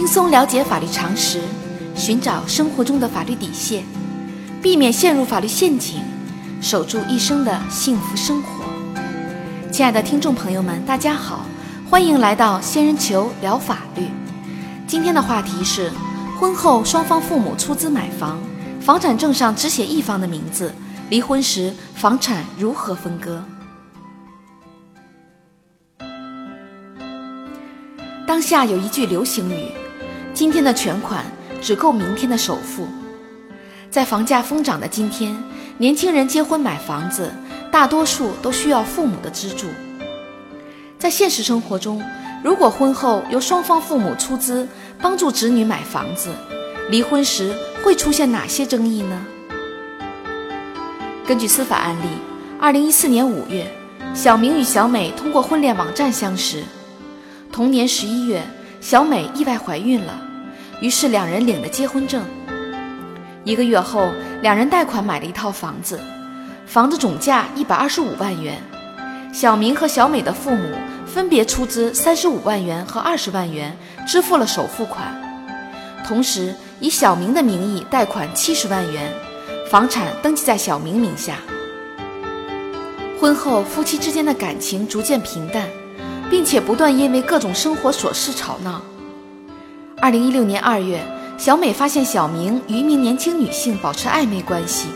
轻松了解法律常识，寻找生活中的法律底线，避免陷入法律陷阱，守住一生的幸福生活。亲爱的听众朋友们，大家好，欢迎来到仙人球聊法律。今天的话题是：婚后双方父母出资买房，房产证上只写一方的名字，离婚时房产如何分割？当下有一句流行语：“今天的全款只够明天的首付。”在房价疯涨的今天，年轻人结婚买房子，大多数都需要父母的资助。在现实生活中，如果婚后由双方父母出资帮助子女买房子，离婚时会出现哪些争议呢？根据司法案例，二零一四年五月，小明与小美通过婚恋网站相识。同年十一月，小美意外怀孕了，于是两人领了结婚证。一个月后，两人贷款买了一套房子，房子总价一百二十五万元。小明和小美的父母分别出资三十五万元和二十万元，支付了首付款，同时以小明的名义贷款七十万元，房产登记在小明名下。婚后，夫妻之间的感情逐渐平淡。并且不断因为各种生活琐事吵闹。二零一六年二月，小美发现小明与一名年轻女性保持暧昧关系，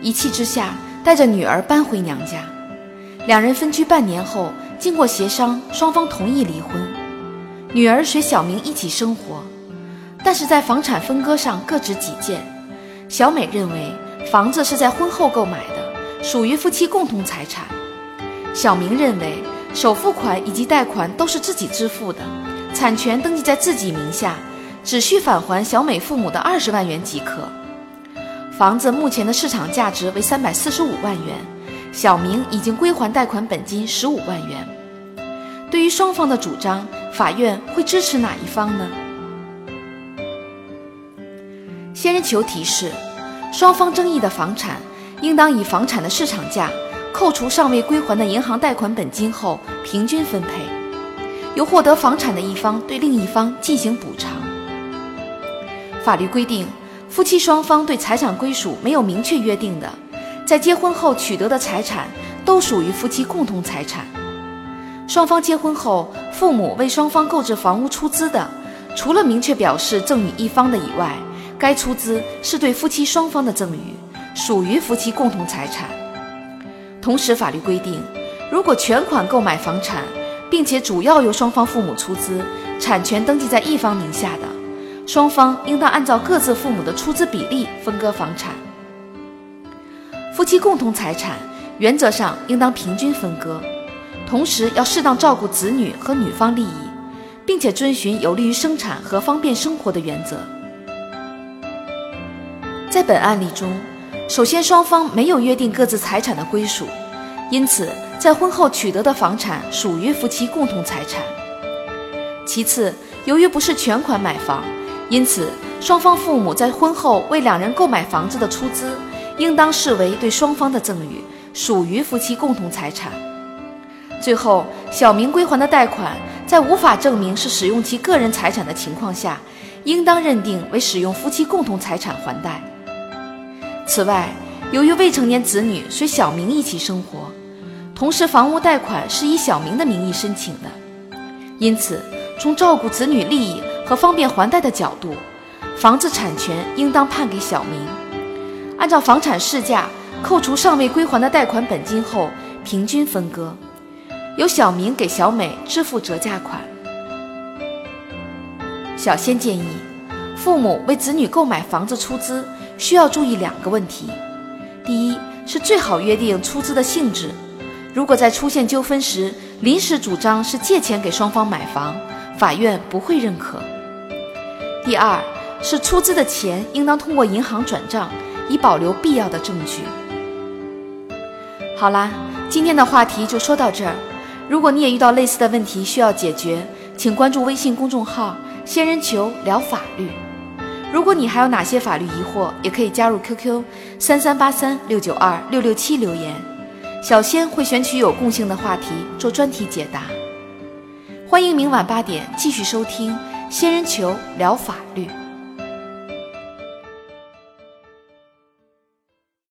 一气之下带着女儿搬回娘家。两人分居半年后，经过协商，双方同意离婚，女儿随小明一起生活。但是在房产分割上各执己见。小美认为房子是在婚后购买的，属于夫妻共同财产。小明认为。首付款以及贷款都是自己支付的，产权登记在自己名下，只需返还小美父母的二十万元即可。房子目前的市场价值为三百四十五万元，小明已经归还贷款本金十五万元。对于双方的主张，法院会支持哪一方呢？仙人球提示：双方争议的房产，应当以房产的市场价。扣除尚未归还的银行贷款本金后，平均分配，由获得房产的一方对另一方进行补偿。法律规定，夫妻双方对财产归属没有明确约定的，在结婚后取得的财产都属于夫妻共同财产。双方结婚后，父母为双方购置房屋出资的，除了明确表示赠与一方的以外，该出资是对夫妻双方的赠与，属于夫妻共同财产。同时，法律规定，如果全款购买房产，并且主要由双方父母出资，产权登记在一方名下的，双方应当按照各自父母的出资比例分割房产。夫妻共同财产原则上应当平均分割，同时要适当照顾子女和女方利益，并且遵循有利于生产和方便生活的原则。在本案例中。首先，双方没有约定各自财产的归属，因此在婚后取得的房产属于夫妻共同财产。其次，由于不是全款买房，因此双方父母在婚后为两人购买房子的出资，应当视为对双方的赠与，属于夫妻共同财产。最后，小明归还的贷款，在无法证明是使用其个人财产的情况下，应当认定为使用夫妻共同财产还贷。此外，由于未成年子女随小明一起生活，同时房屋贷款是以小明的名义申请的，因此从照顾子女利益和方便还贷的角度，房子产权应当判给小明。按照房产市价扣除尚未归还的贷款本金后，平均分割，由小明给小美支付折价款。小仙建议，父母为子女购买房子出资。需要注意两个问题：第一是最好约定出资的性质，如果在出现纠纷时临时主张是借钱给双方买房，法院不会认可；第二是出资的钱应当通过银行转账，以保留必要的证据。好啦，今天的话题就说到这儿。如果你也遇到类似的问题需要解决，请关注微信公众号“仙人球聊法律”。如果你还有哪些法律疑惑，也可以加入 QQ 三三八三六九二六六七留言，小仙会选取有共性的话题做专题解答。欢迎明晚八点继续收听仙人球聊法律。